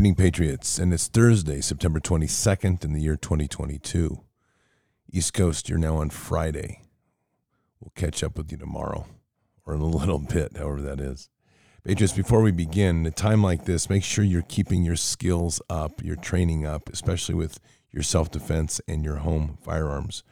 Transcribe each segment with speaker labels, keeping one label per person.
Speaker 1: Good evening, Patriots. And it's Thursday, September 22nd in the year 2022. East Coast, you're now on Friday. We'll catch up with you tomorrow or in a little bit, however that is. Patriots, before we begin, a time like this, make sure you're keeping your skills up, your training up, especially with your self defense and your home firearms.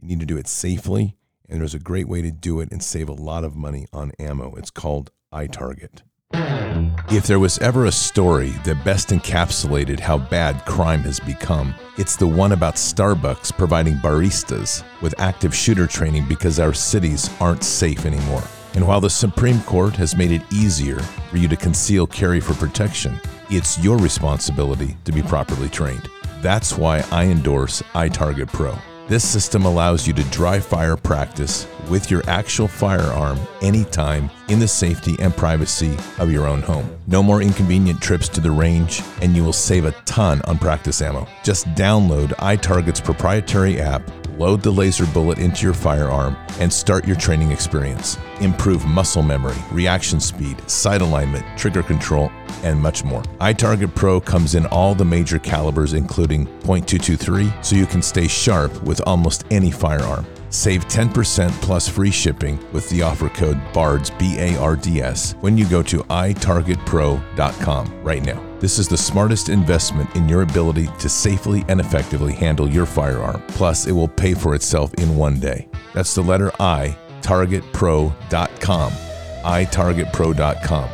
Speaker 1: You need to do it safely, and there's a great way to do it and save a lot of money on ammo. It's called iTarget. If there was ever a story that best encapsulated how bad crime has become, it's the one about Starbucks providing baristas with active shooter training because our cities aren't safe anymore. And while the Supreme Court has made it easier for you to conceal carry for protection, it's your responsibility to be properly trained. That's why I endorse iTarget Pro. This system allows you to dry fire practice with your actual firearm anytime in the safety and privacy of your own home. No more inconvenient trips to the range, and you will save a ton on practice ammo. Just download iTarget's proprietary app, load the laser bullet into your firearm, and start your training experience. Improve muscle memory, reaction speed, sight alignment, trigger control, and much more. iTarget Pro comes in all the major calibers, including .223, so you can stay sharp with almost any firearm. Save 10% plus free shipping with the offer code BARDS, B A R D S, when you go to itargetpro.com right now. This is the smartest investment in your ability to safely and effectively handle your firearm. Plus, it will pay for itself in one day. That's the letter I, targetpro.com. itargetpro.com.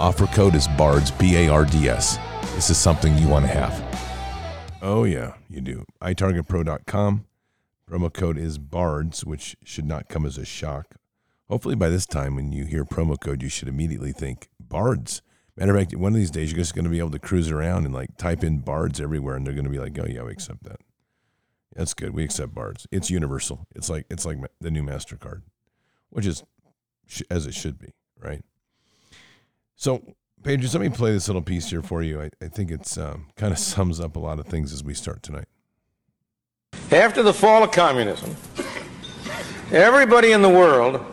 Speaker 1: Offer code is BARDS, B A R D S. This is something you want to have. Oh, yeah, you do. itargetpro.com. Promo code is BARDS, which should not come as a shock. Hopefully, by this time, when you hear promo code, you should immediately think BARDS. Matter of fact, one of these days, you're just going to be able to cruise around and like type in BARDS everywhere, and they're going to be like, "Oh yeah, we accept that. That's good. We accept BARDS. It's universal. It's like it's like the new Mastercard, which is as it should be, right?" So, Pages, let me play this little piece here for you. I, I think it's um, kind of sums up a lot of things as we start tonight.
Speaker 2: After the fall of communism, everybody in the world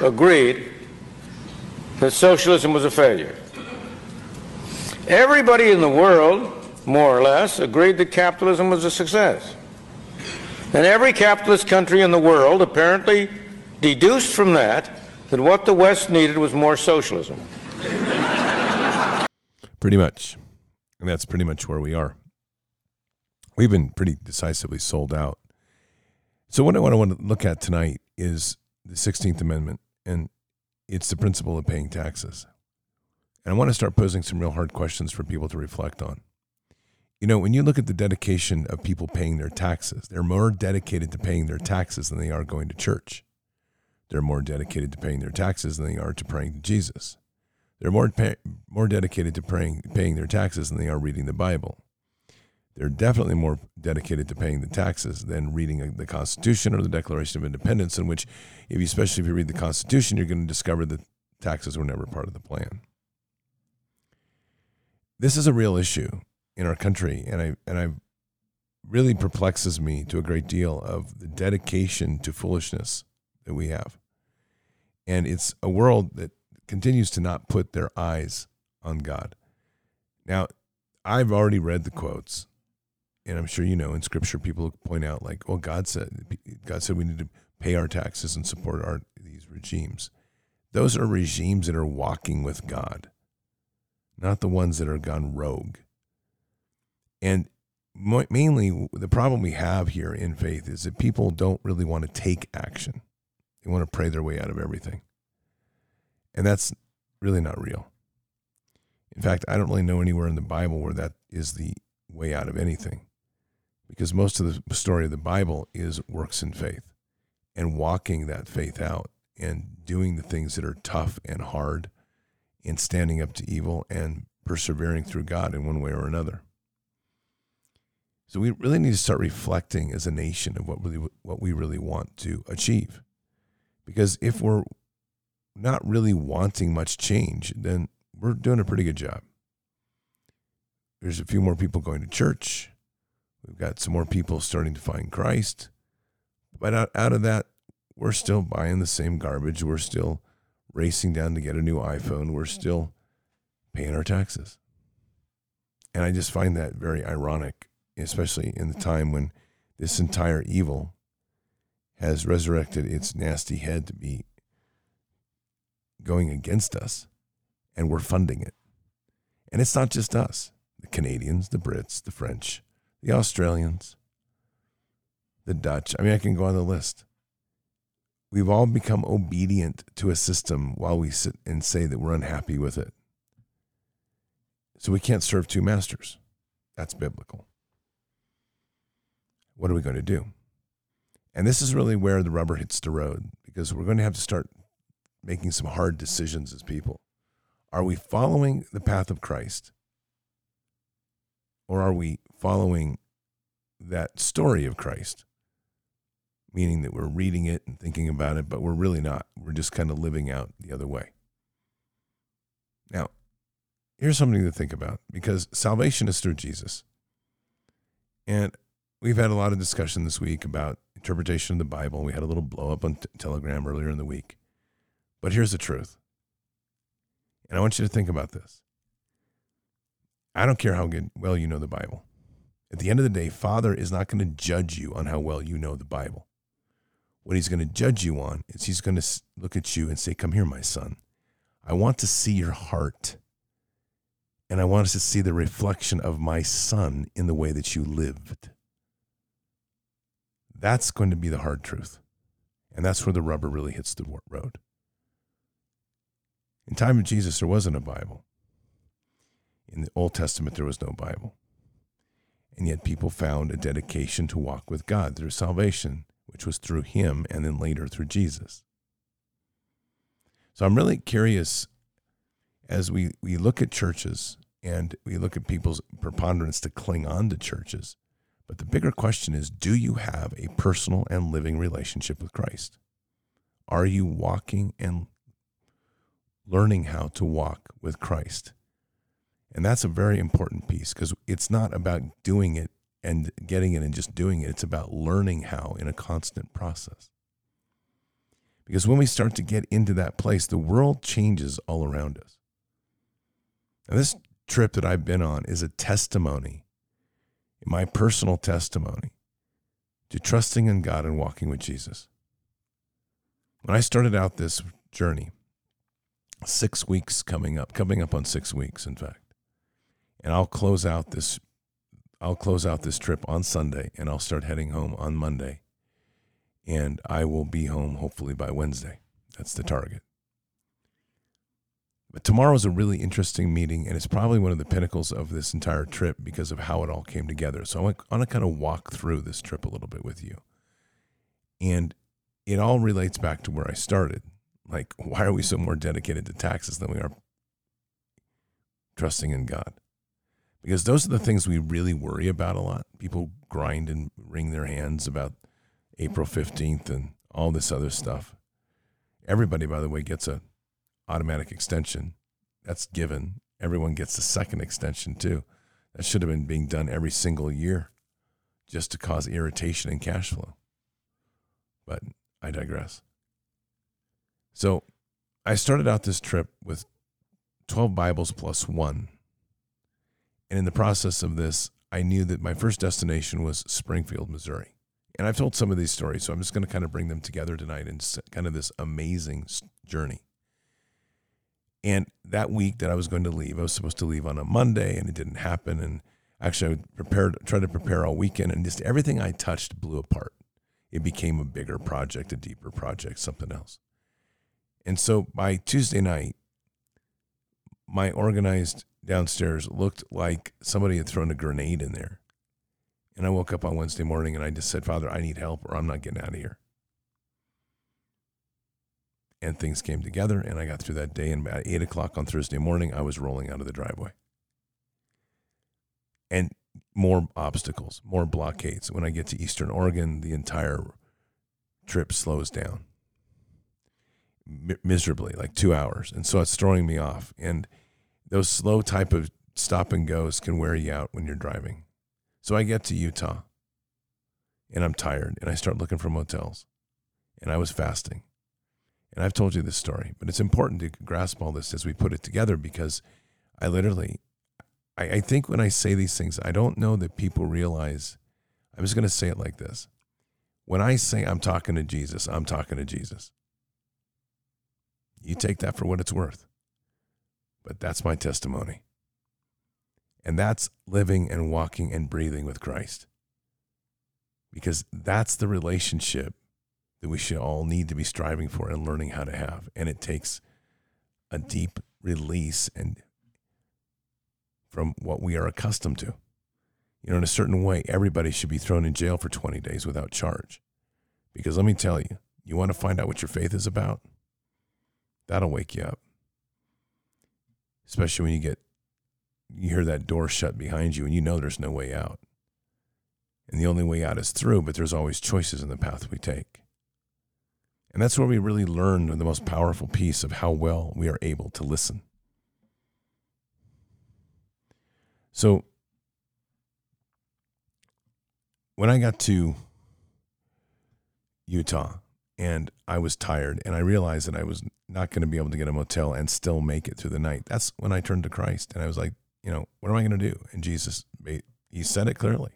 Speaker 2: agreed that socialism was a failure. Everybody in the world, more or less, agreed that capitalism was a success. And every capitalist country in the world apparently deduced from that that what the West needed was more socialism.
Speaker 1: Pretty much. And that's pretty much where we are we've been pretty decisively sold out. So what I want to look at tonight is the 16th Amendment, and it's the principle of paying taxes. And I want to start posing some real hard questions for people to reflect on. You know, when you look at the dedication of people paying their taxes, they're more dedicated to paying their taxes than they are going to church. They're more dedicated to paying their taxes than they are to praying to Jesus. They're more pay, more dedicated to praying, paying their taxes than they are reading the Bible they're definitely more dedicated to paying the taxes than reading uh, the Constitution or the Declaration of Independence, in which, if you, especially if you read the Constitution, you're going to discover that taxes were never part of the plan. This is a real issue in our country, and I and I really perplexes me to a great deal of the dedication to foolishness that we have. And it's a world that continues to not put their eyes on God. Now, I've already read the quotes and I'm sure you know in scripture people point out like, well, God said God said we need to pay our taxes and support our these regimes. Those are regimes that are walking with God, not the ones that are gone rogue. And mainly the problem we have here in faith is that people don't really want to take action. They want to pray their way out of everything. And that's really not real. In fact, I don't really know anywhere in the Bible where that is the way out of anything because most of the story of the Bible is works in faith and walking that faith out and doing the things that are tough and hard and standing up to evil and persevering through God in one way or another. So we really need to start reflecting as a nation of what really what we really want to achieve. Because if we're not really wanting much change, then we're doing a pretty good job. There's a few more people going to church. We've got some more people starting to find Christ. But out, out of that, we're still buying the same garbage. We're still racing down to get a new iPhone. We're still paying our taxes. And I just find that very ironic, especially in the time when this entire evil has resurrected its nasty head to be going against us, and we're funding it. And it's not just us the Canadians, the Brits, the French, the Australians, the Dutch. I mean, I can go on the list. We've all become obedient to a system while we sit and say that we're unhappy with it. So we can't serve two masters. That's biblical. What are we going to do? And this is really where the rubber hits the road because we're going to have to start making some hard decisions as people. Are we following the path of Christ? Or are we following that story of Christ? Meaning that we're reading it and thinking about it, but we're really not. We're just kind of living out the other way. Now, here's something to think about because salvation is through Jesus. And we've had a lot of discussion this week about interpretation of the Bible. We had a little blow up on t- Telegram earlier in the week. But here's the truth. And I want you to think about this. I don't care how good, well you know the Bible. At the end of the day, Father is not going to judge you on how well you know the Bible. What he's going to judge you on is he's going to look at you and say, Come here, my son. I want to see your heart. And I want us to see the reflection of my son in the way that you lived. That's going to be the hard truth. And that's where the rubber really hits the road. In time of Jesus, there wasn't a Bible. In the Old Testament, there was no Bible. And yet people found a dedication to walk with God through salvation, which was through him and then later through Jesus. So I'm really curious as we, we look at churches and we look at people's preponderance to cling on to churches. But the bigger question is do you have a personal and living relationship with Christ? Are you walking and learning how to walk with Christ? And that's a very important piece because it's not about doing it and getting it and just doing it. It's about learning how in a constant process. Because when we start to get into that place, the world changes all around us. Now, this trip that I've been on is a testimony, my personal testimony to trusting in God and walking with Jesus. When I started out this journey, six weeks coming up, coming up on six weeks, in fact, and I'll close out this, I'll close out this trip on Sunday, and I'll start heading home on Monday, and I will be home hopefully by Wednesday. That's the target. But tomorrow's a really interesting meeting, and it's probably one of the pinnacles of this entire trip because of how it all came together. So I want to kind of walk through this trip a little bit with you. And it all relates back to where I started. Like, why are we so more dedicated to taxes than we are trusting in God? Because those are the things we really worry about a lot. People grind and wring their hands about April 15th and all this other stuff. Everybody, by the way, gets a automatic extension. That's given. Everyone gets a second extension too. That should have been being done every single year just to cause irritation in cash flow. But I digress. So I started out this trip with 12 Bibles plus one. And in the process of this, I knew that my first destination was Springfield, Missouri. And I've told some of these stories, so I'm just going to kind of bring them together tonight in kind of this amazing journey. And that week that I was going to leave, I was supposed to leave on a Monday and it didn't happen. And actually, I prepared, tried to prepare all weekend and just everything I touched blew apart. It became a bigger project, a deeper project, something else. And so by Tuesday night, my organized downstairs looked like somebody had thrown a grenade in there. And I woke up on Wednesday morning and I just said, Father, I need help or I'm not getting out of here and things came together and I got through that day. And at eight o'clock on Thursday morning, I was rolling out of the driveway. And more obstacles, more blockades. When I get to Eastern Oregon, the entire trip slows down Miserably, like two hours. And so it's throwing me off. And those slow type of stop and goes can wear you out when you're driving. So I get to Utah and I'm tired and I start looking for motels. And I was fasting. And I've told you this story, but it's important to grasp all this as we put it together because I literally I, I think when I say these things, I don't know that people realize. I'm just going to say it like this. When I say I'm talking to Jesus, I'm talking to Jesus. You take that for what it's worth. But that's my testimony. And that's living and walking and breathing with Christ. Because that's the relationship that we should all need to be striving for and learning how to have. And it takes a deep release and from what we are accustomed to. You know, in a certain way, everybody should be thrown in jail for 20 days without charge. Because let me tell you, you want to find out what your faith is about? That'll wake you up. Especially when you get you hear that door shut behind you and you know there's no way out. And the only way out is through, but there's always choices in the path we take. And that's where we really learn the most powerful piece of how well we are able to listen. So when I got to Utah and I was tired and I realized that I was not going to be able to get a motel and still make it through the night, that's when I turned to Christ and I was like, you know, what am I going to do? And Jesus, he said it clearly.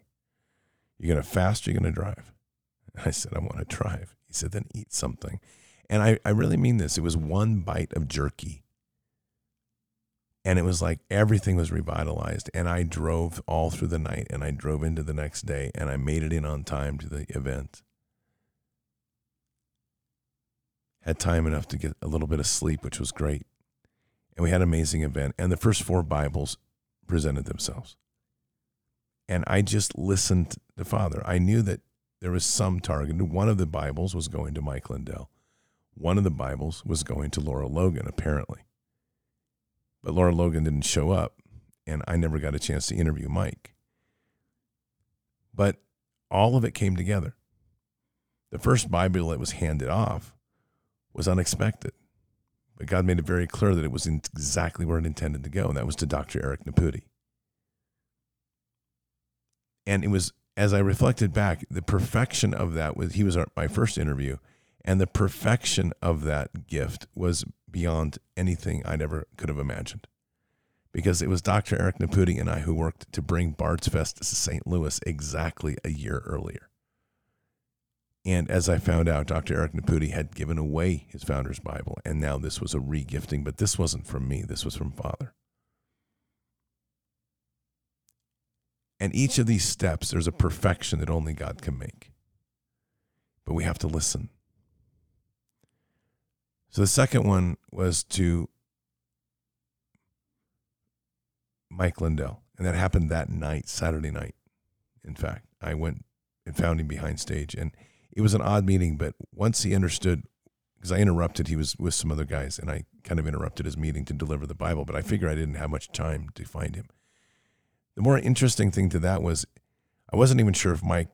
Speaker 1: You're going to fast, you're going to drive. I said, I want to drive. He said, then eat something. And I, I really mean this. It was one bite of jerky. And it was like everything was revitalized. And I drove all through the night and I drove into the next day and I made it in on time to the event. Had time enough to get a little bit of sleep, which was great. And we had an amazing event. And the first four Bibles presented themselves. And I just listened to Father. I knew that there was some target. One of the Bibles was going to Mike Lindell. One of the Bibles was going to Lara Logan, apparently. But Lara Logan didn't show up, and I never got a chance to interview Mike. But all of it came together. The first Bible that was handed off was unexpected. But God made it very clear that it was exactly where it intended to go, and that was to Dr. Eric Nepute. And it was, as I reflected back, the perfection of that was, he was our, my first interview, and the perfection of that gift was beyond anything I'd ever could have imagined. Because it was Dr. Eric Nepute and I who worked to bring Bard's Fest to St. Louis exactly a year earlier. And as I found out, Dr. Eric Nepute had given away his founder's Bible, and now this was a regifting, but this wasn't from me, this was from Father. And each of these steps, there's a perfection that only God can make. But we have to listen. So the second one was to Mike Lindell, and that happened that night, Saturday night. In fact, I went and found him behind stage, and it was an odd meeting, but once he understood, because I interrupted, he was with some other guys, and I kind of interrupted his meeting to deliver the Bible, but I figured I didn't have much time to find him. The more interesting thing to that was I wasn't even sure if Mike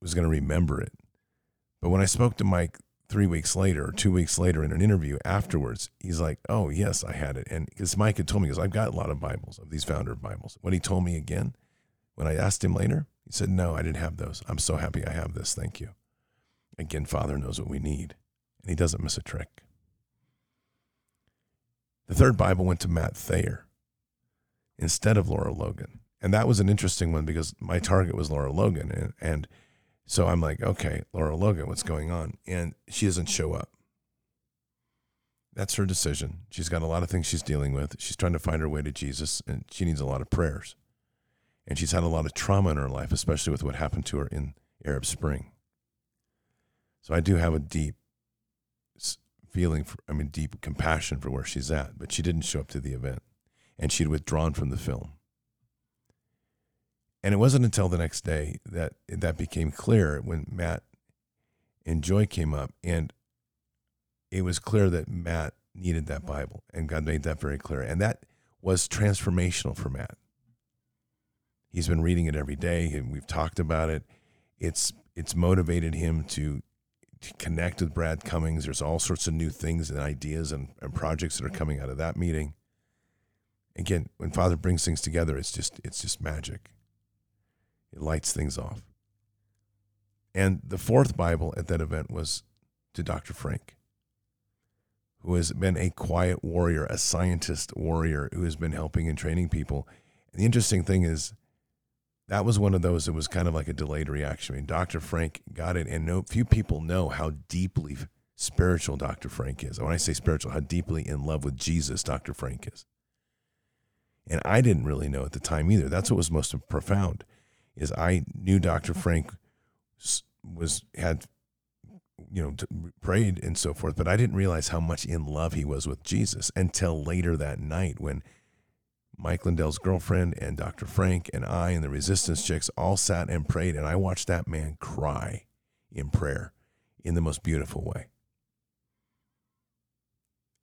Speaker 1: was going to remember it. But when I spoke to Mike three weeks later or two weeks later in an interview afterwards, he's like, Oh, yes, I had it. And because Mike had told me, because I've got a lot of Bibles, of these founder Bibles. When he told me again, when I asked him later, he said, No, I didn't have those. I'm so happy I have this. Thank you. Again, Father knows what we need, and he doesn't miss a trick. The third Bible went to Matt Thayer instead of Lara Logan. And that was an interesting one because my target was Lara Logan. And, and so I'm like, okay, Lara Logan, what's going on? And she doesn't show up. That's her decision. She's got a lot of things she's dealing with. She's trying to find her way to Jesus, and she needs a lot of prayers. And she's had a lot of trauma in her life, especially with what happened to her in Arab Spring. So I do have a deep feeling for, I mean, deep compassion for where she's at, but she didn't show up to the event and she'd withdrawn from the film. And it wasn't until the next day that that became clear when Matt and Joy came up and it was clear that Matt needed that Bible and God made that very clear. And that was transformational for Matt. He's been reading it every day and we've talked about it. It's it's motivated him to to connect with Brad Cummings. There's all sorts of new things and ideas and, and projects that are coming out of that meeting. Again, when Father brings things together, it's just it's just magic. It lights things off. And the fourth Bible at that event was to Dr. Frank, who has been a quiet warrior, a scientist warrior who has been helping and training people. And the interesting thing is, that was one of those that was kind of like a delayed reaction. I mean, Dr. Frank got it, and no few people know how deeply spiritual Dr. Frank is. When I say spiritual, how deeply in love with Jesus Dr. Frank is. And I didn't really know at the time either. That's what was most profound is I knew Dr. Frank was had you know prayed and so forth, but I didn't realize how much in love he was with Jesus until later that night when Mike Lindell's girlfriend and Dr. Frank and I and the resistance chicks all sat and prayed and I watched that man cry in prayer in the most beautiful way.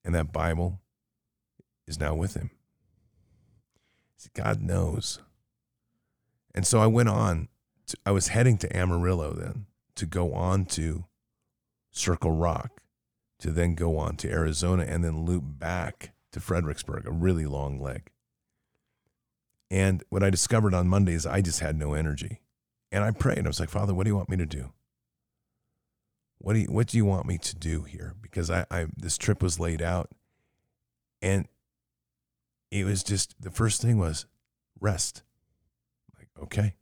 Speaker 1: And that Bible is now with him. God knows. And so I went on. To, I was heading to Amarillo then to go on to Circle Rock, to then go on to Arizona and then loop back to Fredericksburg, a really long leg. And what I discovered on Monday is I just had no energy. And I prayed. I was like, Father, what do you want me to do? What do you, what do you want me to do here? Because I, I this trip was laid out and it was just the first thing was rest. Like, okay.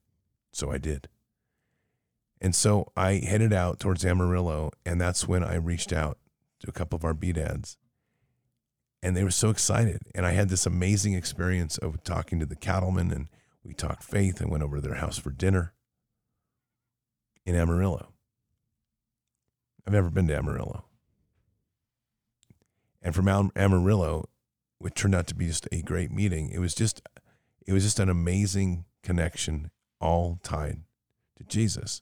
Speaker 1: So I did. And so I headed out towards Amarillo, and that's when I reached out to a couple of our B dads. And they were so excited. And I had this amazing experience of talking to the cattlemen, and we talked faith and went over to their house for dinner in Amarillo. I've never been to Amarillo. And from Amarillo, it turned out to be just a great meeting. It was just it was just an amazing connection, all tied to Jesus.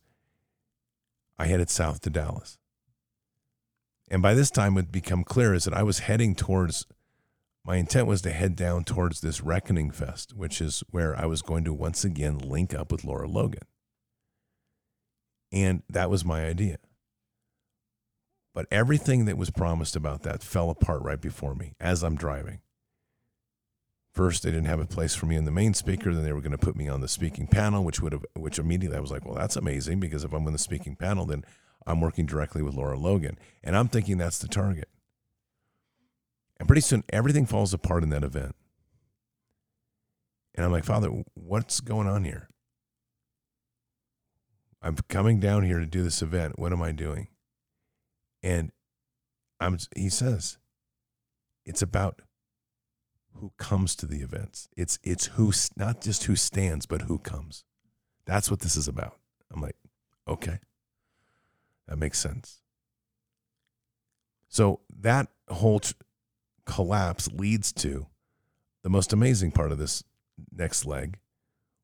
Speaker 1: I headed south to Dallas. And by this time, it become clear is that I was heading towards, my intent was to head down towards this Reckoning Fest, which is where I was going to once again link up with Lara Logan. And that was my idea. But everything that was promised about that fell apart right before me as I'm driving. First, they didn't have a place for me in the main speaker. Then they were going to put me on the speaking panel, which would have, which immediately I was like, well, that's amazing because if I'm on the speaking panel, then I'm working directly with Lara Logan, and I'm thinking that's the target. And pretty soon, everything falls apart in that event. And I'm like, Father, what's going on here? I'm coming down here to do this event. What am I doing? And I'm, he says, it's about who comes to the events. It's it's who not just who stands, but who comes. That's what this is about. I'm like, okay, that makes sense. So that whole collapse leads to the most amazing part of this next leg,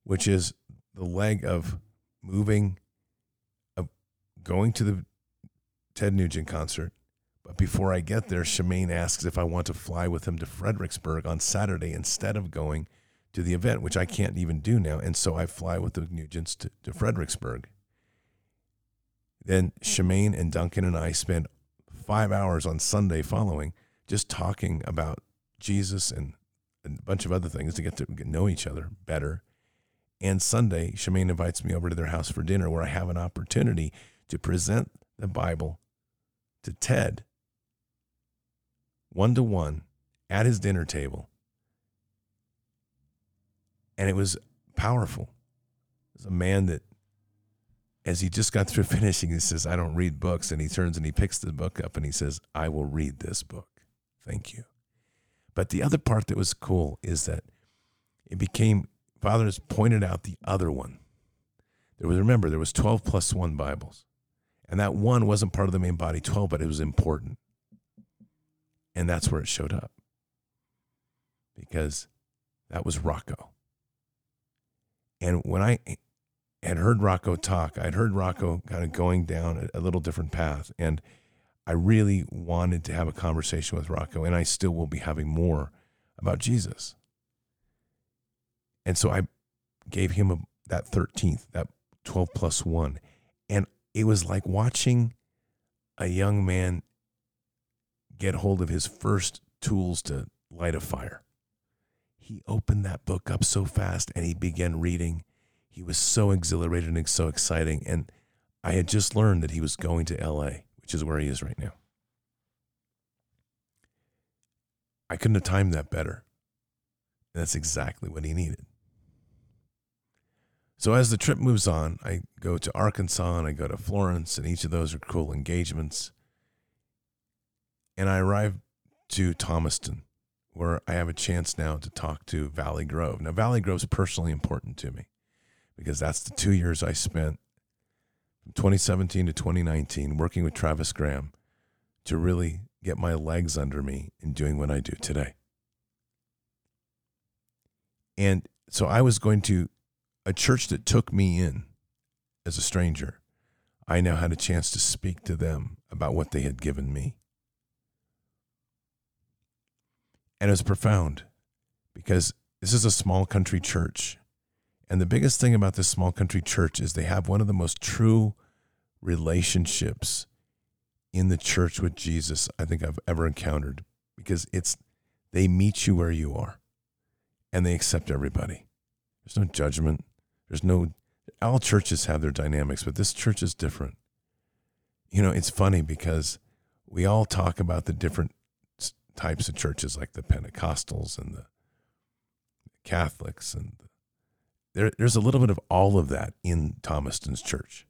Speaker 1: which is the leg of moving, of going to the Ted Nugent concert, but before I get there, Shemane asks if I want to fly with him to Fredericksburg on Saturday instead of going to the event, which I can't even do now. And so I fly with the Nugents to, to Fredericksburg. Then mm-hmm. Shemane and Duncan and I spend five hours on Sunday following just talking about Jesus and a bunch of other things to get to get know each other better. And Sunday, Shemane invites me over to their house for dinner where I have an opportunity to present the Bible to Ted one to one at his dinner table. And it was powerful. It was a man that, as he just got through finishing, he says, I don't read books. And he turns and he picks the book up and he says, I will read this book. Thank you. But the other part that was cool is that it became, Father has pointed out the other one. There was, remember, there was 12 plus one Bibles. And that one wasn't part of the main body 12, but it was important. And that's where it showed up because that was Rocco. And when I had heard Rocco talk, I'd heard Rocco kind of going down a, a little different path. And I really wanted to have a conversation with Rocco, and I still will be having more about Jesus. And so I gave him a, that 13th, that 12 plus one. And it was like watching a young man get hold of his first tools to light a fire. He opened that book up so fast and he began reading. He was so exhilarated and so exciting. And I had just learned that he was going to LA, which is where he is right now. I couldn't have timed that better. And that's exactly what he needed. So as the trip moves on, I go to Arkansas and I go to Florence, and each of those are cool engagements. And I arrive to Thomaston, where I have a chance now to talk to Valley Grove. Now, Valley Grove is personally important to me because that's the two years I spent from 2017 to 2019 working with Travis Graham to really get my legs under me in doing what I do today. And so I was going to a church that took me in as a stranger. I now had a chance to speak to them about what they had given me. And it was profound because this is a small country church. And the biggest thing about this small country church is they have one of the most true relationships in the church with Jesus I think I've ever encountered because it's they meet you where you are and they accept everybody. There's no judgment. There's no all churches have their dynamics, but this church is different. You know, it's funny because we all talk about the different types of churches like the Pentecostals and the Catholics and the, there, there's a little bit of all of that in Thomaston's church.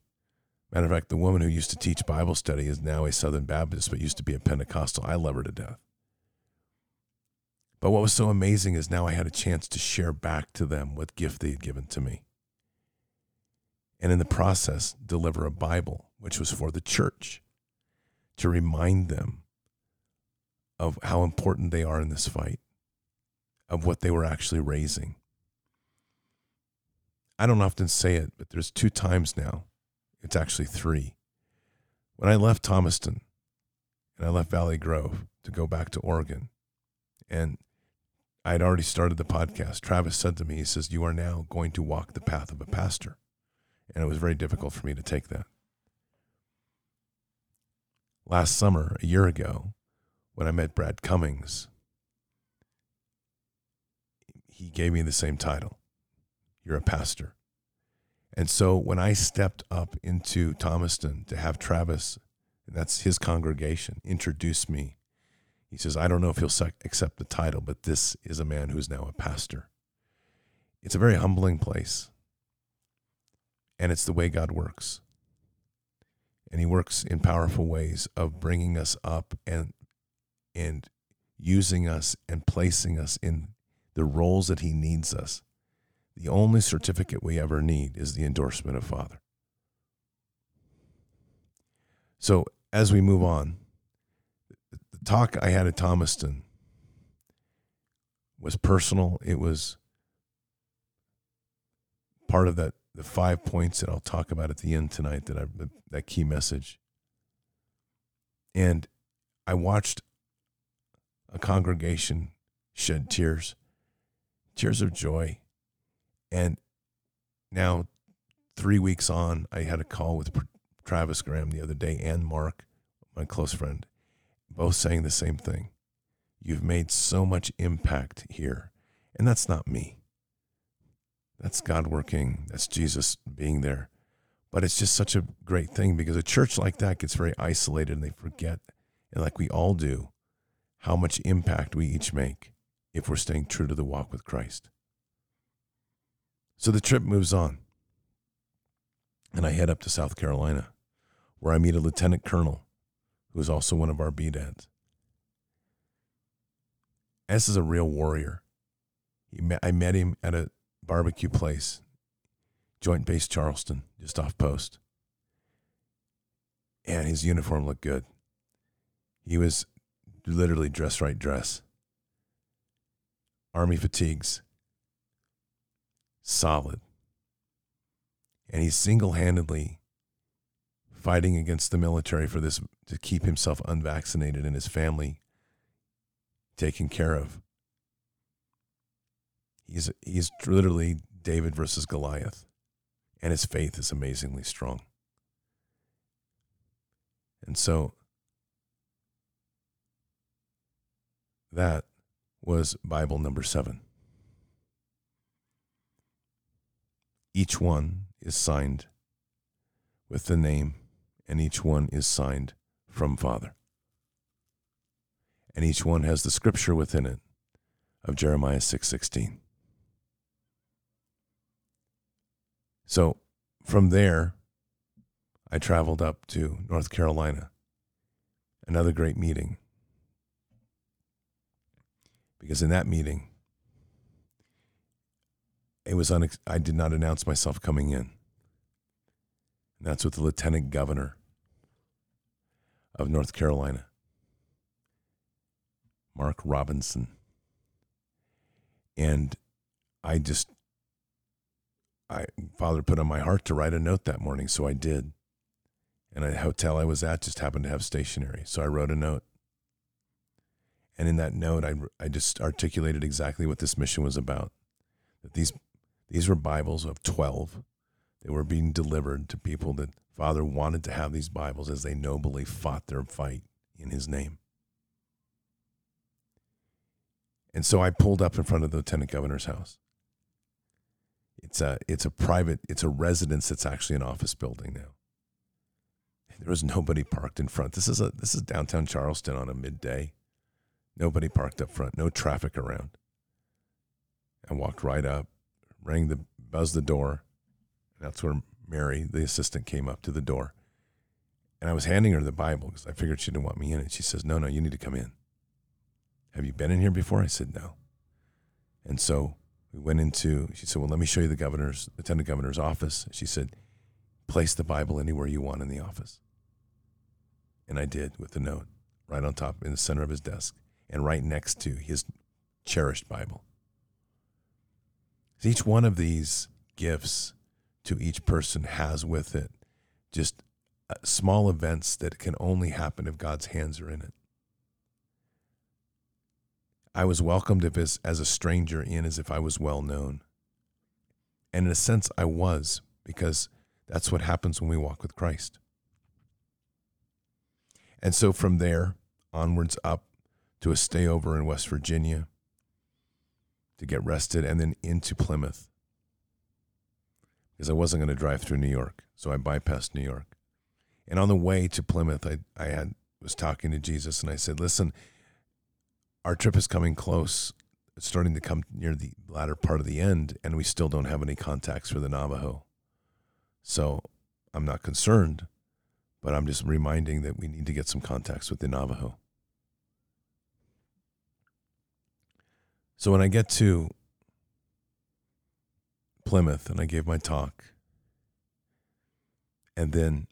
Speaker 1: Matter of fact, the woman who used to teach Bible study is now a Southern Baptist, but used to be a Pentecostal. I love her to death. But what was so amazing is now I had a chance to share back to them what gift they had given to me. And in the process, deliver a Bible, which was for the church, to remind them of how important they are in this fight, of what they were actually raising. I don't often say it, but there's two times now it's actually three. When I left Thomaston and I left Valley Grove to go back to Oregon, and I had already started the podcast, Travis said to me, he says, You are now going to walk the path of a pastor. And it was very difficult for me to take that. Last summer, a year ago, when I met Brad Cummings, he gave me the same title You're a pastor. And so when I stepped up into Thomaston to have Travis, and that's his congregation, introduce me, he says, I don't know if he'll accept the title, but this is a man who's now a pastor. It's a very humbling place. And it's the way God works. And he works in powerful ways of bringing us up and and using us and placing us in the roles that he needs us the only certificate we ever need is the endorsement of Father. So as we move on, the talk I had at Thomaston was personal. It was part of that the five points that I'll talk about at the end tonight that I that key message. And I watched a congregation shed tears, tears of joy and now, three weeks on, I had a call with Travis Graham the other day and Mark, my close friend, both saying the same thing. You've made so much impact here. And that's not me. That's God working. That's Jesus being there. But it's just such a great thing because a church like that gets very isolated and they forget, and like we all do, how much impact we each make if we're staying true to the walk with Christ. So the trip moves on. And I head up to South Carolina, where I meet a lieutenant colonel who is also one of our B dads. S is a real warrior. Met, I met him at a barbecue place, Joint Base Charleston, just off post. And his uniform looked good. He was literally dress right dress. Army fatigues, solid. And he's single handedly fighting against the military for this to keep himself unvaccinated and his family taken care of. He's he's literally David versus Goliath, and his faith is amazingly strong. And so that was Bible number seven. Each one is signed with the name, and each one is signed from Father. And each one has the scripture within it of Jeremiah 6:16. So from there, I traveled up to North Carolina. Another great meeting. Because in that meeting, it was unex- I did not announce myself coming in. And that's with the lieutenant governor of North Carolina, Mark Robinson. And I just, I Father put on my heart to write a note that morning, so I did. And a hotel I was at just happened to have stationery, so I wrote a note. And in that note, I, I just articulated exactly what this mission was about. That these these were Bibles of twelve. They were being delivered to people that Father wanted to have these Bibles as they nobly fought their fight in His name. And so I pulled up in front of the lieutenant governor's house. It's a it's a private it's a residence that's actually an office building now. There was nobody parked in front. This is a this is downtown Charleston on a midday. Nobody parked up front. No traffic around. I walked right up, rang the buzzed the door. That's where Mary, the assistant, came up to the door. And I was handing her the Bible because I figured she didn't want me in it. She says, No, no, you need to come in. Have you been in here before? I said, No. And so we went into, she said, Well, let me show you the governor's, lieutenant governor's office. She said, Place the Bible anywhere you want in the office. And I did with the note right on top in the center of his desk and right next to his cherished Bible. Each one of these gifts to each person has with it just uh, small events that can only happen if God's hands are in it. I was welcomed as, as a stranger in as if I was well known. And in a sense, I was, because that's what happens when we walk with Christ. And so from there onwards up to a stayover in West Virginia to get rested and then into Plymouth because I wasn't going to drive through New York. So I bypassed New York. And on the way to Plymouth, I, I had was talking to Jesus and I said, listen, our trip is coming close. It's starting to come near the latter part of the end, and we still don't have any contacts for the Navajo. So I'm not concerned, but I'm just reminding that we need to get some contacts with the Navajo. So when I get to Plymouth and I gave my talk, and then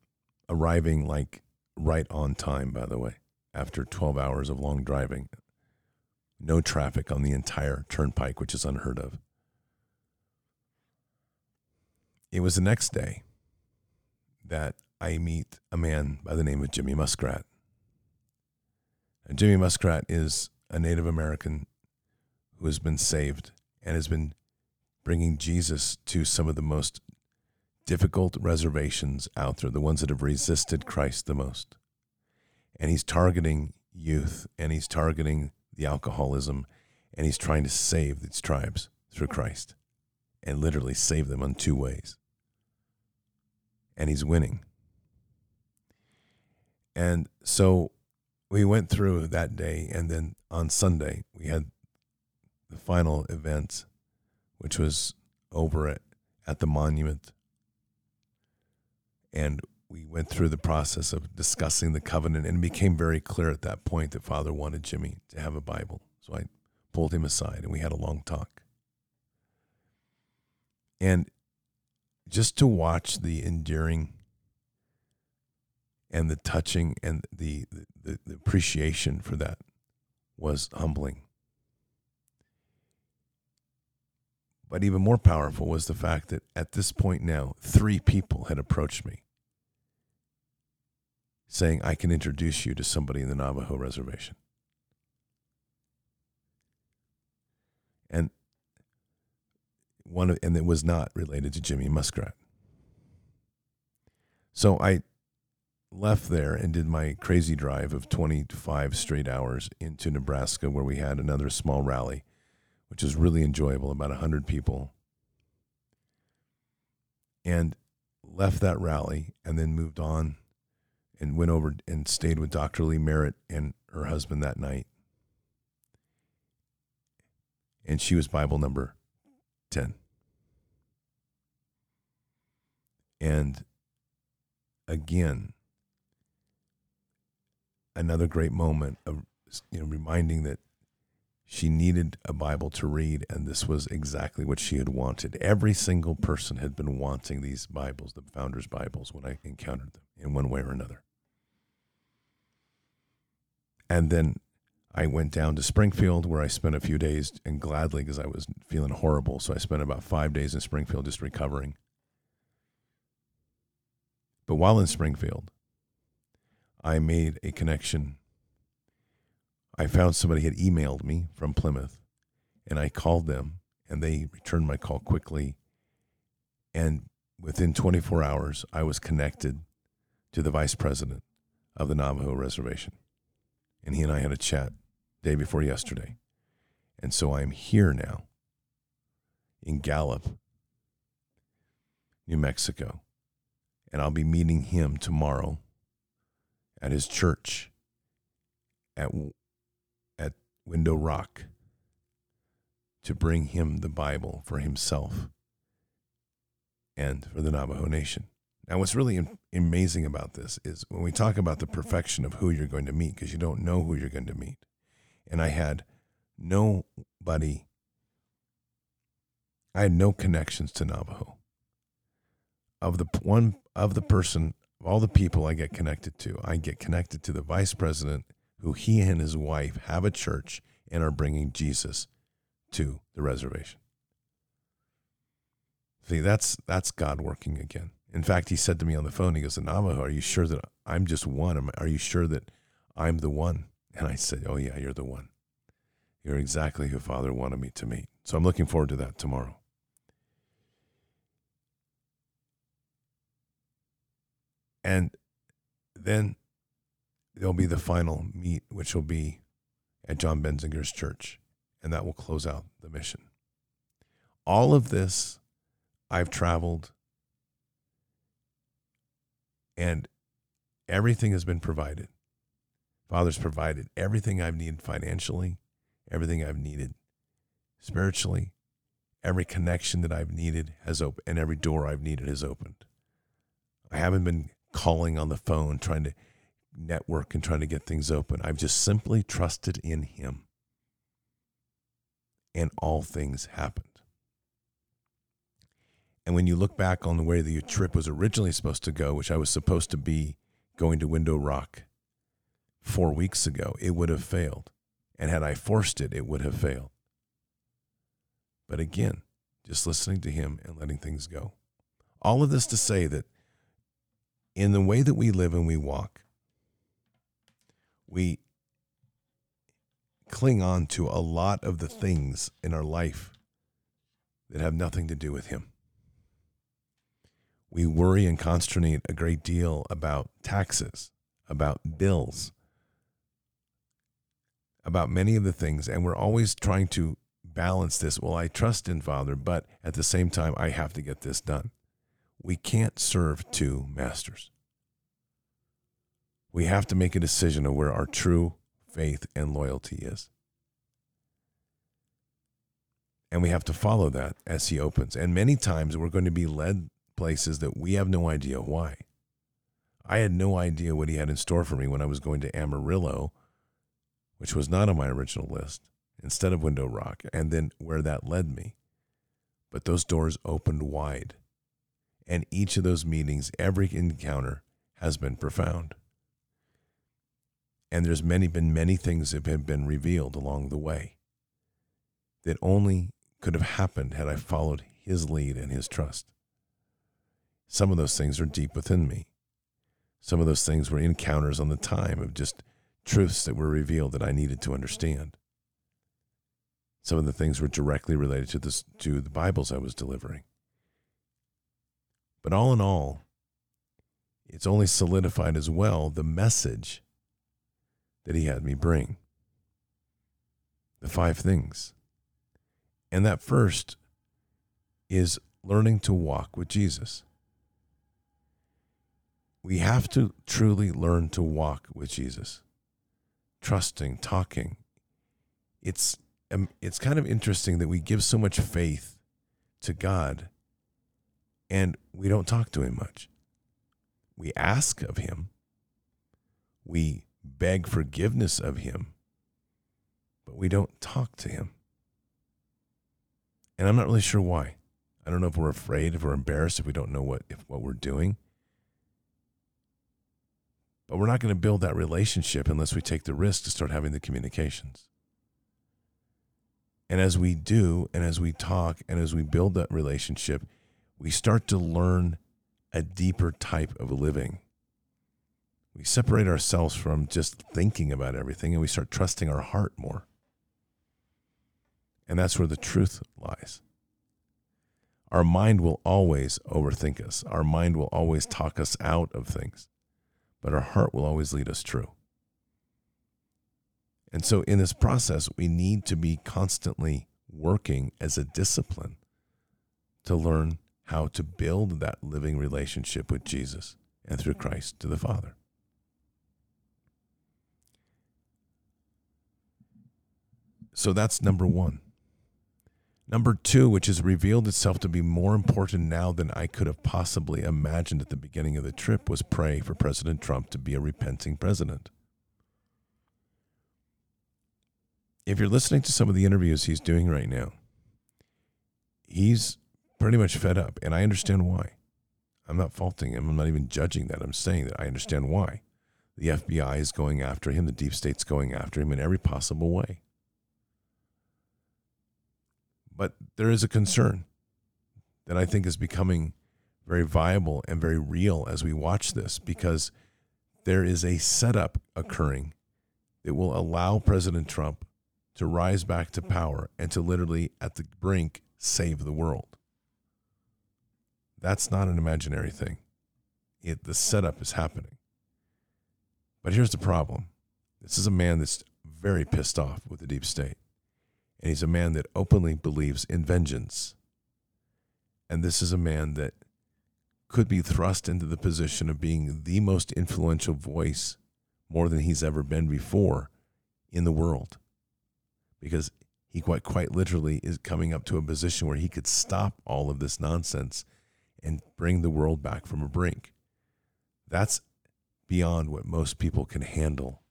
Speaker 1: arriving like right on time, by the way, after 12 hours of long driving, no traffic on the entire turnpike, which is unheard of. It was the next day that I meet a man by the name of Jimmy Muskrat. And Jimmy Muskrat is a Native American who has been saved and has been bringing Jesus to some of the most difficult reservations out there, the ones that have resisted Christ the most. And he's targeting youth and he's targeting the alcoholism and he's trying to save these tribes through Christ and literally save them on two ways. And he's winning. And so we went through that day and then on Sunday we had the final event which was over at, at the monument. And we went through the process of discussing the covenant, and it became very clear at that point that Father wanted Jimmy to have a Bible. So I pulled him aside and we had a long talk. And just to watch the endearing and the touching and the, the, the appreciation for that was humbling. But even more powerful was the fact that at this point now, three people had approached me saying, I can introduce you to somebody in the Navajo reservation. And one of, and it was not related to Jimmy Muskrat. So I left there and did my crazy drive of 25 straight hours into Nebraska, where we had another small rally which was really enjoyable, about 100 people. And left that rally and then moved on and went over and stayed with Dr. Lee Merritt and her husband that night. And she was Bible number 10. And again, another great moment of you know reminding that she needed a Bible to read, and this was exactly what she had wanted. Every single person had been wanting these Bibles, the Founders' Bibles, when I encountered them in one way or another. And then I went down to Springfield where I spent a few days, and gladly because I was feeling horrible. So I spent about five days in Springfield just recovering. But while in Springfield, I made a connection I found somebody had emailed me from Plymouth, and I called them, and they returned my call quickly. And within 24 hours, I was connected to the vice president of the Navajo reservation. And he and I had a chat day before yesterday. And so I'm here now in Gallup, New Mexico. And I'll be meeting him tomorrow at his church at Window Rock to bring him the Bible for himself and for the Navajo Nation. Now, what's really amazing about this is when we talk about the perfection of who you're going to meet, because you don't know who you're going to meet. And I had nobody, I had no connections to Navajo. Of the one, of the person, of all the people I get connected to, I get connected to the vice president who he and his wife have a church and are bringing Jesus to the reservation. See, that's that's God working again. In fact, he said to me on the phone, he goes, Navajo, are you sure that I'm just one? Are you sure that I'm the one? And I said, Oh, yeah, you're the one. You're exactly who Father wanted me to meet. So I'm looking forward to that tomorrow. And then there'll be the final meet, which will be at John Benzinger's church, and that will close out the mission. All of this, I've traveled, and everything has been provided. Father's provided everything I've needed financially, everything I've needed spiritually, every connection that I've needed has opened, and every door I've needed has opened. I haven't been calling on the phone trying to network and trying to get things open. I've just simply trusted in Him. And all things happened. And when you look back on the way that your trip was originally supposed to go, which I was supposed to be going to Window Rock four weeks ago, it would have failed. And had I forced it, it would have failed. But again, just listening to him and letting things go. All of this to say that in the way that we live and we walk, we cling on to a lot of the things in our life that have nothing to do with Him. We worry and consternate a great deal about taxes, about bills, about many of the things, and we're always trying to balance this. Well, I trust in Father, but at the same time, I have to get this done. We can't serve two masters we have to make a decision of where our true faith and loyalty is. And we have to follow that as he opens. And many times we're going to be led places that we have no idea why. I had no idea what he had in store for me when I was going to Amarillo, which was not on my original list, instead of Window Rock, and then where that led me. But those doors opened wide. And each of those meetings, every encounter, has been profound. And there's many been many things that have been revealed along the way that only could have happened had I followed his lead and his trust. Some of those things are deep within me. Some of those things were encounters on the time of just truths that were revealed that I needed to understand. Some of the things were directly related to this to the Bibles I was delivering. But all in all, it's only solidified as well the message that he had me bring. The five things. And that first is learning to walk with Jesus. We have to truly learn to walk with Jesus, trusting, talking. It's, um, it's kind of interesting that we give so much faith to God, And we don't talk to him much. We ask of him, we beg forgiveness of him, but we don't talk to him. And I'm not really sure why. I don't know if we're afraid, if we're embarrassed, if we don't know what if what we're doing. But we're not going to build that relationship unless we take the risk to start having the communications. And as we do, and as we talk, and as we build that relationship, we start to learn a deeper type of living. We separate ourselves from just thinking about everything and we start trusting our heart more. And that's where the truth lies. Our mind will always overthink us, our mind will always talk us out of things, but our heart will always lead us true. And so, in this process, we need to be constantly working as a discipline to learn how to build that living relationship with Jesus and through Christ to the Father. So, that's number one. Number two, which has revealed itself to be more important now than I could have possibly imagined at the beginning of the trip, was pray for President Trump to be a repenting president. if you're listening to some of the interviews he's doing right now, he's pretty much fed up. And I understand why. I'm not faulting him. I'm not even judging that. I'm saying that I understand why. The FBI is going after him, the deep state's going after him in every possible way. But there is a concern that I think is becoming very viable and very real as we watch this because there is a setup occurring that will allow President Trump to rise back to power and to literally, at the brink, save the world. That's not an imaginary thing. It, the setup is happening. But here's the problem this is a man that's very pissed off with the deep state. And he's a man that openly believes in vengeance. And this is a man that could be thrust into the position of being the most influential voice, more than he's ever been before, in the world because he quite quite literally is coming up to a position where he could stop all of this nonsense and bring the world back from a brink. That's beyond what most people can handle.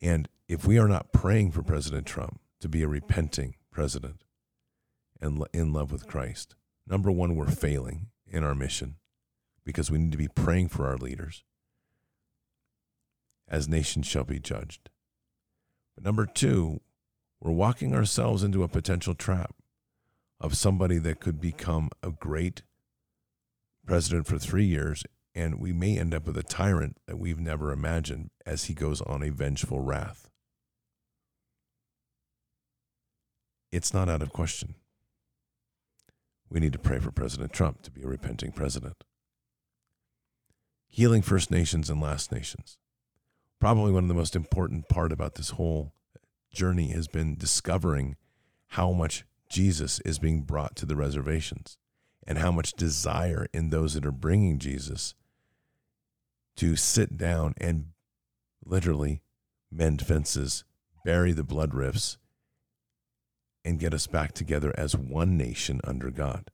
Speaker 1: And if we are not praying for President Trump to be a repenting president and in love with Christ, number one, we're failing in our mission because we need to be praying for our leaders as nations shall be judged. But number two, we're walking ourselves into a potential trap of somebody that could become a great president for three years, and we may end up with a tyrant that we've never imagined as he goes on a vengeful wrath. It's not out of question. We need to pray for President Trump to be a repenting president. Healing First Nations and Last Nations probably one of the most important part about this whole journey has been discovering how much Jesus is being brought to the reservations and how much desire in those that are bringing Jesus to sit down and literally mend fences, bury the blood rifts, and get us back together as one nation under God.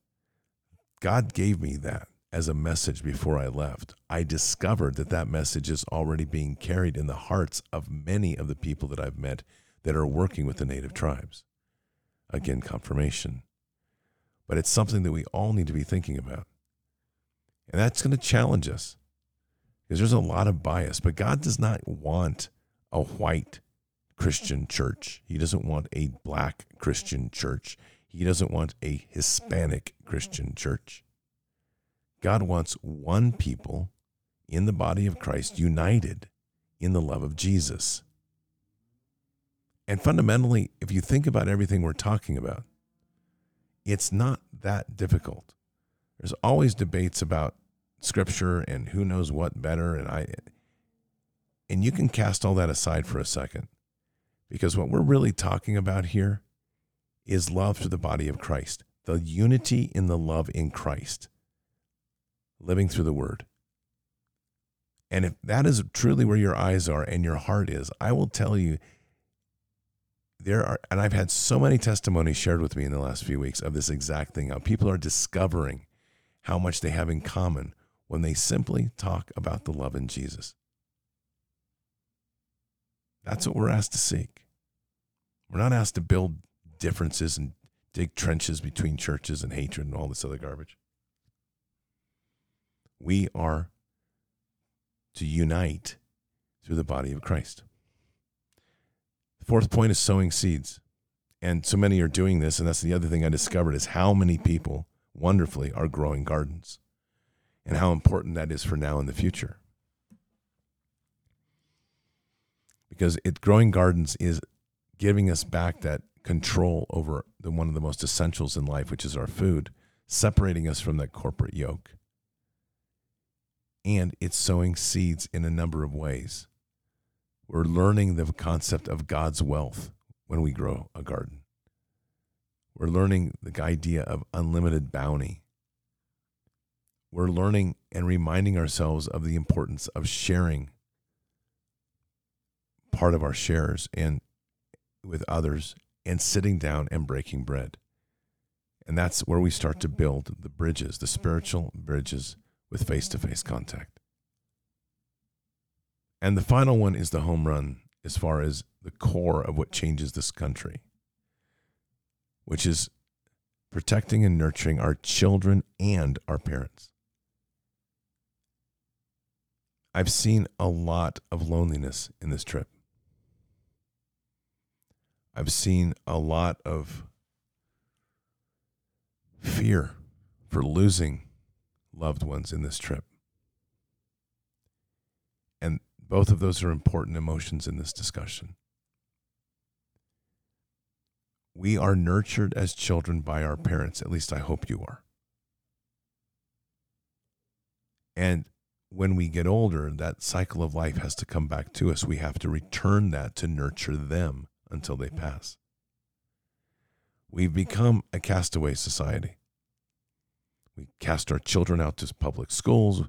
Speaker 1: God gave me that as a message before I left, I discovered that that message is already being carried in the hearts of many of the people that I've met that are working with the native tribes. Again, confirmation. But it's something that we all need to be thinking about. And that's going to challenge us because there's a lot of bias. But God does not want a white Christian church, He doesn't want a black Christian church, He doesn't want a Hispanic Christian church. God wants one people in the body of Christ united in the love of Jesus. And fundamentally, if you think about everything we're talking about, it's not that difficult. There's always debates about scripture and who knows what better and I and you can cast all that aside for a second because what we're really talking about here is love through the body of Christ, the unity in the love in Christ living through the word. And if that is truly where your eyes are and your heart is, I will tell you, there are, and I've had so many testimonies shared with me in the last few weeks of this exact thing how people are discovering how much they have in common when they simply talk about the love in Jesus. That's what we're asked to seek. We're not asked to build differences and dig trenches between churches and hatred and all this other garbage. We are to unite through the body of Christ. The fourth point is sowing seeds. And so many are doing this. And that's the other thing I discovered is how many people wonderfully are growing gardens and how important that is for now and the future. Because it growing gardens is giving us back that control over the one of the most essentials in life, which is our food, separating us from that corporate yoke. And it's sowing seeds in a number of ways. We're learning the concept of God's wealth when we grow a garden. We're learning the idea of unlimited bounty. We're learning and reminding ourselves of the importance of sharing part of our shares and with others and sitting down and breaking bread. And that's where we start to build the bridges, the spiritual bridges with face to face contact. And the final one is the home run as far as the core of what changes this country, which is protecting and nurturing our children and our parents. I've seen a lot of loneliness in this trip. I've seen a lot of fear for losing loved ones in this trip. And both of those are important emotions in this discussion. We are nurtured as children by our parents. At least I hope you are. And when we get older, that cycle of life has to come back to us. We have to return that to nurture them until they pass. We've become a castaway society. We cast our children out to public schools.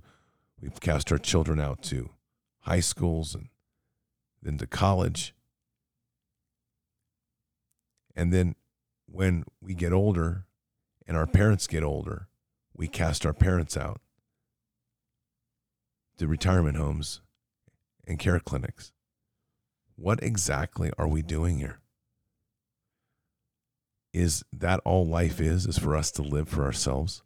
Speaker 1: We've cast our children out to high schools and then to college. And then when we get older and our parents get older, we cast our parents out to retirement homes and care clinics. What exactly are we doing here? Is that all life is, is for us to live for ourselves?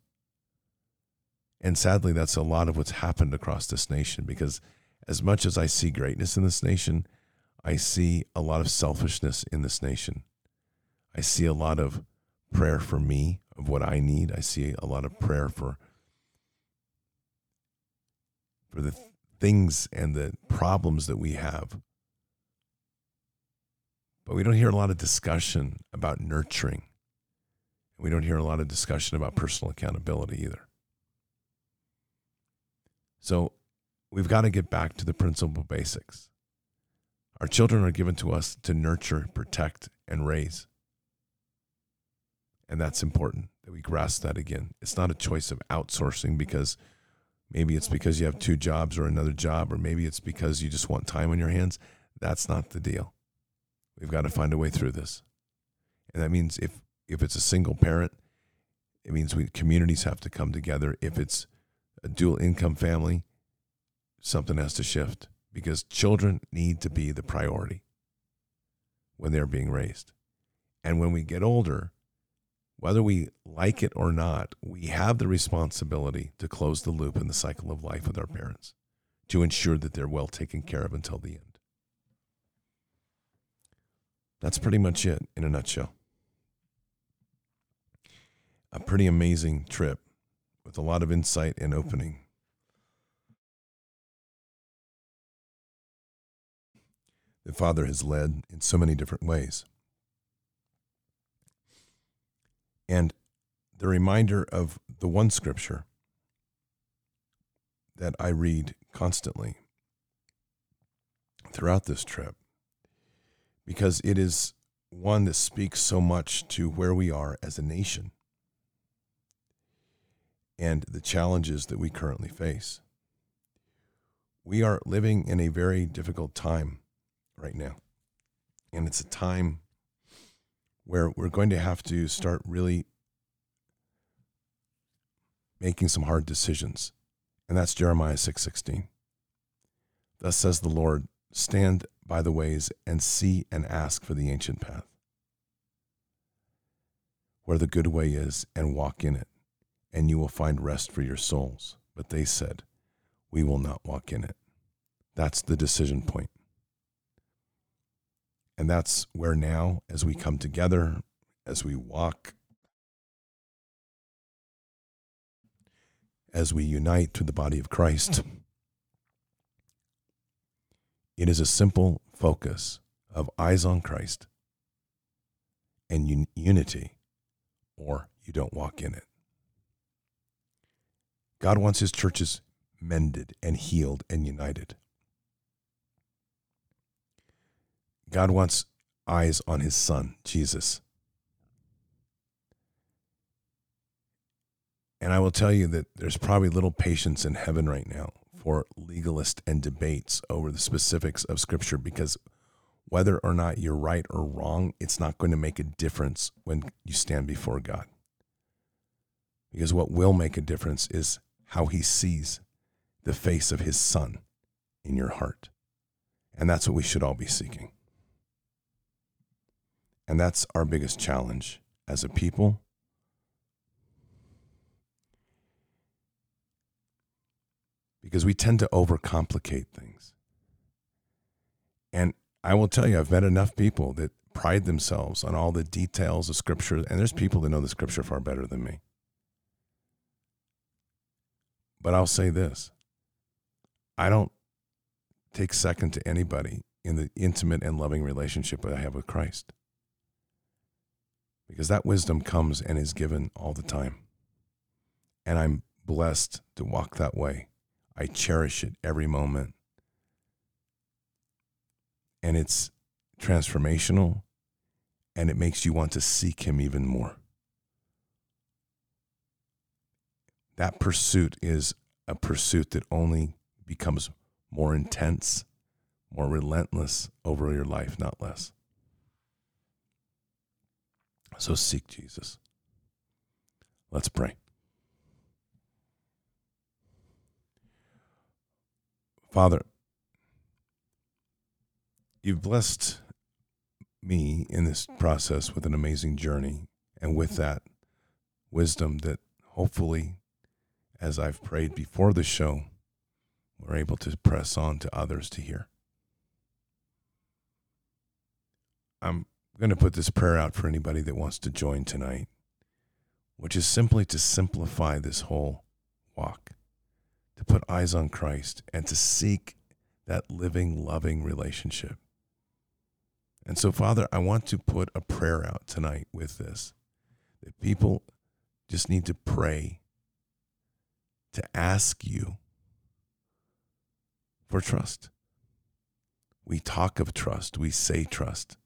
Speaker 1: And sadly, that's a lot of what's happened across this nation because as much as I see greatness in this nation, I see a lot of selfishness in this nation. I see a lot of prayer for me, of what I need. I see a lot of prayer for for the things and the problems that we have. But we don't hear a lot of discussion about nurturing. We don't hear a lot of discussion about personal accountability either. So we've got to get back to the principal basics. Our children are given to us to nurture, protect, and raise. And that's important that we grasp that again. It's not a choice of outsourcing because maybe it's because you have two jobs or another job, or maybe it's because you just want time on your hands. That's not the deal. We've got to find a way through this. And that means if, if it's a single parent, it means we communities have to come together. If it's a dual income family, something has to shift because children need to be the priority when they're being raised. And when we get older, whether we like it or not, we have the responsibility to close the loop in the cycle of life with our parents to ensure that they're well taken care of until the end. That's pretty much it in a nutshell. A pretty amazing trip with a lot of insight and opening. The Father has led in so many different ways. And the reminder of the one scripture that I read constantly throughout this trip, because it is one that speaks so much to where we are as a nation and the challenges that we currently face. We are living in a very difficult time right now. And it's a time where we're going to have to start really making some hard decisions. And that's Jeremiah 6:16. Thus says the Lord, stand by the ways and see and ask for the ancient path, where the good way is, and walk in it, and you will find rest for your souls. But they said, We will not walk in it. That's the decision point. And that's where now, as we come together, as we walk, as we unite to the body of Christ, it is a simple focus of eyes on Christ and un- unity, or you don't walk in it. God wants his churches mended and healed and united. God wants eyes on his son, Jesus. And I will tell you that there's probably little patience in heaven right now for legalists and debates over the specifics of Scripture because whether or not you're right or wrong, it's not going to make a difference when you stand before God. Because what will make a difference is how He sees the face of His Son in your heart. And that's what we should all be seeking. And that's our biggest challenge as a people. Because we tend to overcomplicate things. And I will tell you, I've met enough people that pride themselves on all the details of Scripture, and there's people that know the Scripture far better than me. But I'll say this I don't take second to anybody in the intimate and loving relationship that I have with Christ because that wisdom comes and is given all the time. And I'm blessed to walk that way. I cherish it every moment. And it's transformational and it makes you want to seek Him even more. That pursuit is a pursuit that only becomes more intense, more relentless over your life, not less. So seek Jesus. Let's pray. Father, you've blessed me in this process with an amazing journey, and with that wisdom that hopefully, as I've prayed before the show, we're able to press on to others to hear. I'm going to put this prayer out for anybody that wants to join tonight, which is simply to simplify this whole walk, to put eyes on Christ and to seek that living, loving relationship. And so, Father, I want to put a prayer out tonight with this that people just need to pray to ask you for trust. We talk of trust, we say trust.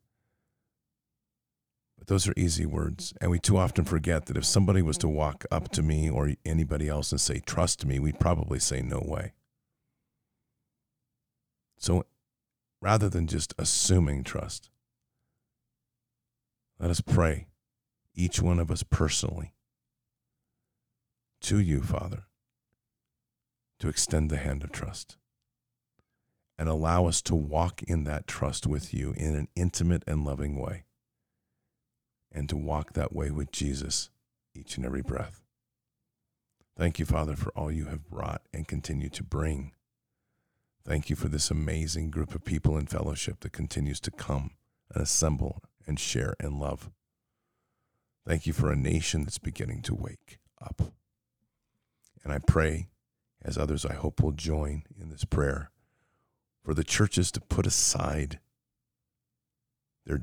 Speaker 1: But those are easy words. And we too often forget that if somebody was to walk up to me or anybody else and say, Trust me, we'd probably say, No way. So rather than just assuming trust, let us pray, each one of us personally, to you, Father, to extend the hand of trust and allow us to walk in that trust with you in an intimate and loving way and to walk that way with Jesus each and every breath. Thank you, Father, for all you have brought and continue to bring. Thank you for this amazing group of people in fellowship that continues to come and assemble and share and love. Thank you for a nation that's beginning to wake up. And I pray, as others I hope will join in this prayer, for the churches to put aside their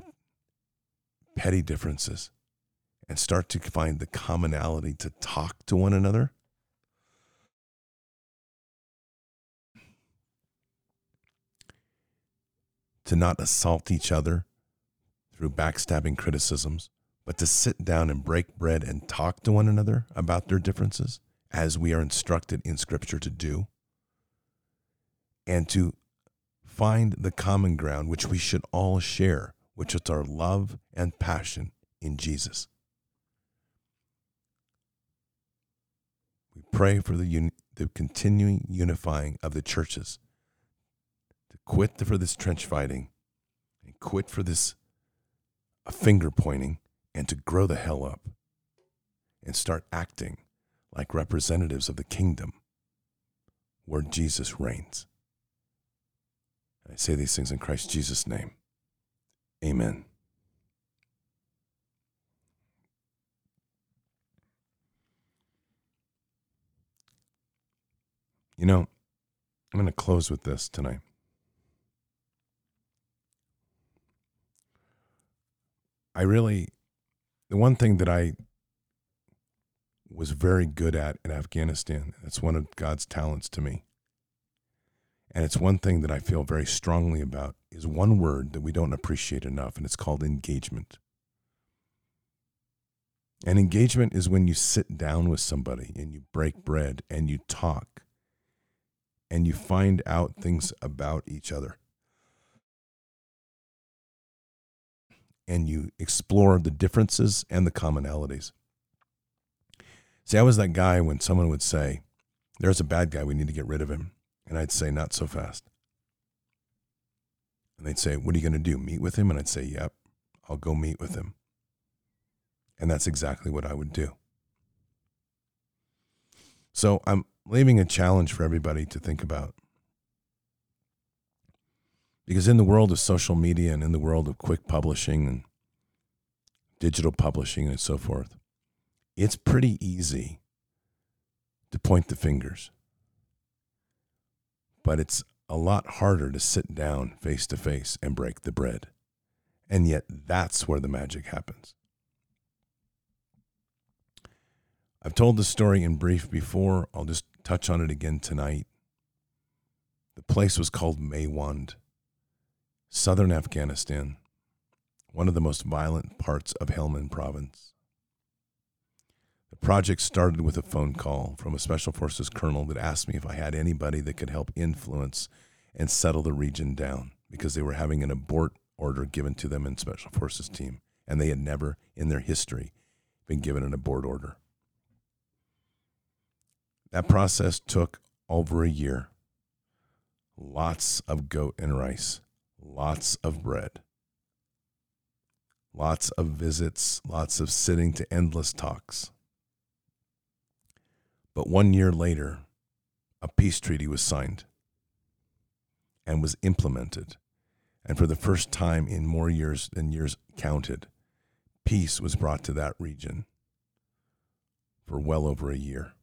Speaker 1: petty differences and start to find the commonality to talk to one another. To not assault each other through backstabbing criticisms, but to sit down and break bread and talk to one another about their differences as we are instructed in Scripture to do, and to find the common ground which we should all share which is our love and passion in Jesus. We pray for the, the continuing unifying of the churches to quit for this trench fighting and quit for this uh, finger pointing and to grow the hell up and start acting like representatives of the kingdom where Jesus reigns. I say these things in Christ Jesus' name. Amen. You know, I'm going to close with this tonight. I really, the one thing that I was very good at in Afghanistan, that's one of God's talents to me. And it's one thing that I feel very strongly about is one word that we don't appreciate enough, and it's called engagement. And engagement is when you sit down with somebody and you break bread and you talk and you find out things about each other. And you explore the differences and the commonalities. See, I was that guy when someone would say, There's a bad guy, we need to get rid of him. And I'd say, Not so fast. And they'd say, What are you going to do? Meet with him? And I'd say, Yep, I'll go meet with him. And that's exactly what I would do. So I'm leaving a challenge for everybody to think about. Because in the world of social media and in the world of quick publishing and digital publishing and so forth, it's pretty easy to point the fingers. But it's a lot harder to sit down face to face and break the bread. And yet, that's where the magic happens. I've told the story in brief before. I'll just touch on it again tonight. The place was called Maywand, southern Afghanistan, one of the most violent parts of Helmand province. Project started with a phone call from a Special Forces colonel that asked me if I had anybody that could help influence and settle the region down because they were having an abort order given to them in Special Forces team, and they had never in their history been given an abort order. That process took over a year. Lots of goat and rice, lots of bread, lots of visits, lots of sitting to endless talks. But one year later, a peace treaty was signed and was implemented. And for the first time in more years than years counted, peace was brought to that region for well over a year.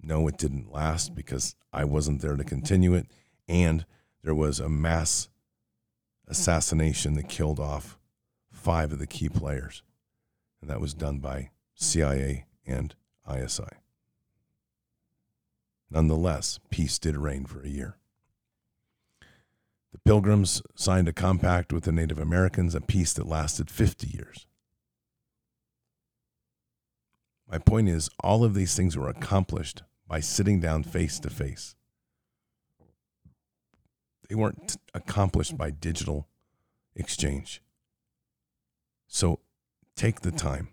Speaker 1: No, it didn't last because I wasn't there to continue it. And there was a mass assassination that killed off five of the key players. And that was done by CIA and ISI. Nonetheless, peace did reign for a year. The Pilgrims signed a compact with the Native Americans, a peace that lasted 50 years. My point is, all of these things were accomplished by sitting down face to face. They weren't accomplished by digital exchange. So take the time.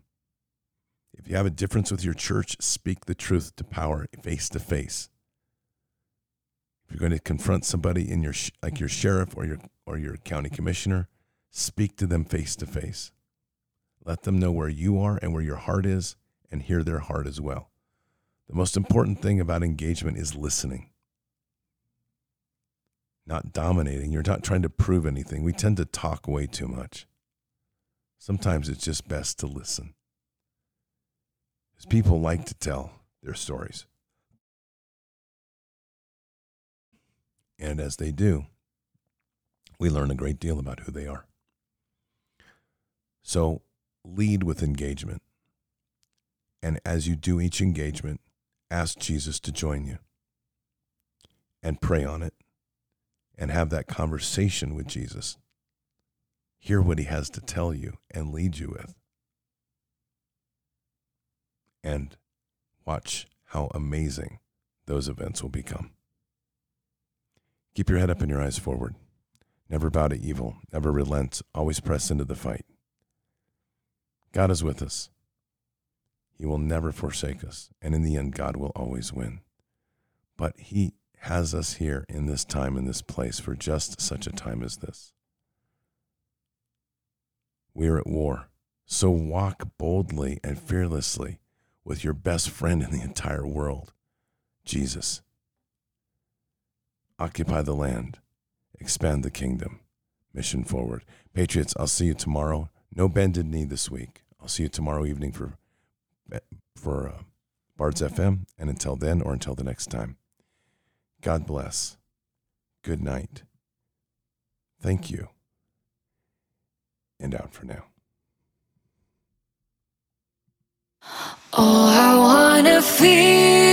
Speaker 1: If you have a difference with your church, speak the truth to power face to face. If you're going to confront somebody in your like your sheriff or your or your county commissioner, speak to them face to face. Let them know where you are and where your heart is and hear their heart as well. The most important thing about engagement is listening, not dominating. You're not trying to prove anything. We tend to talk way too much. Sometimes it's just best to listen. Because people like to tell their stories. And as they do, we learn a great deal about who they are. So lead with engagement. And as you do each engagement, ask Jesus to join you and pray on it and have that conversation with Jesus. Hear what he has to tell you and lead you with. And watch how amazing those events will become. Keep your head up and your eyes forward. Never bow to evil, never relent, always press into the fight. God is with us. He will never forsake us. And in the end, God will always win. But He has us here in this time, in this place, for just such a time as this. We are at war. So walk boldly and fearlessly with your best friend in the entire world, Jesus. Occupy the land, expand the kingdom, mission forward. Patriots, I'll see you tomorrow. No bended knee this week. I'll see you tomorrow evening for for uh, Bards FM. And until then, or until the next time, God bless. Good night. Thank you. And out for now.
Speaker 3: Oh, I wanna feel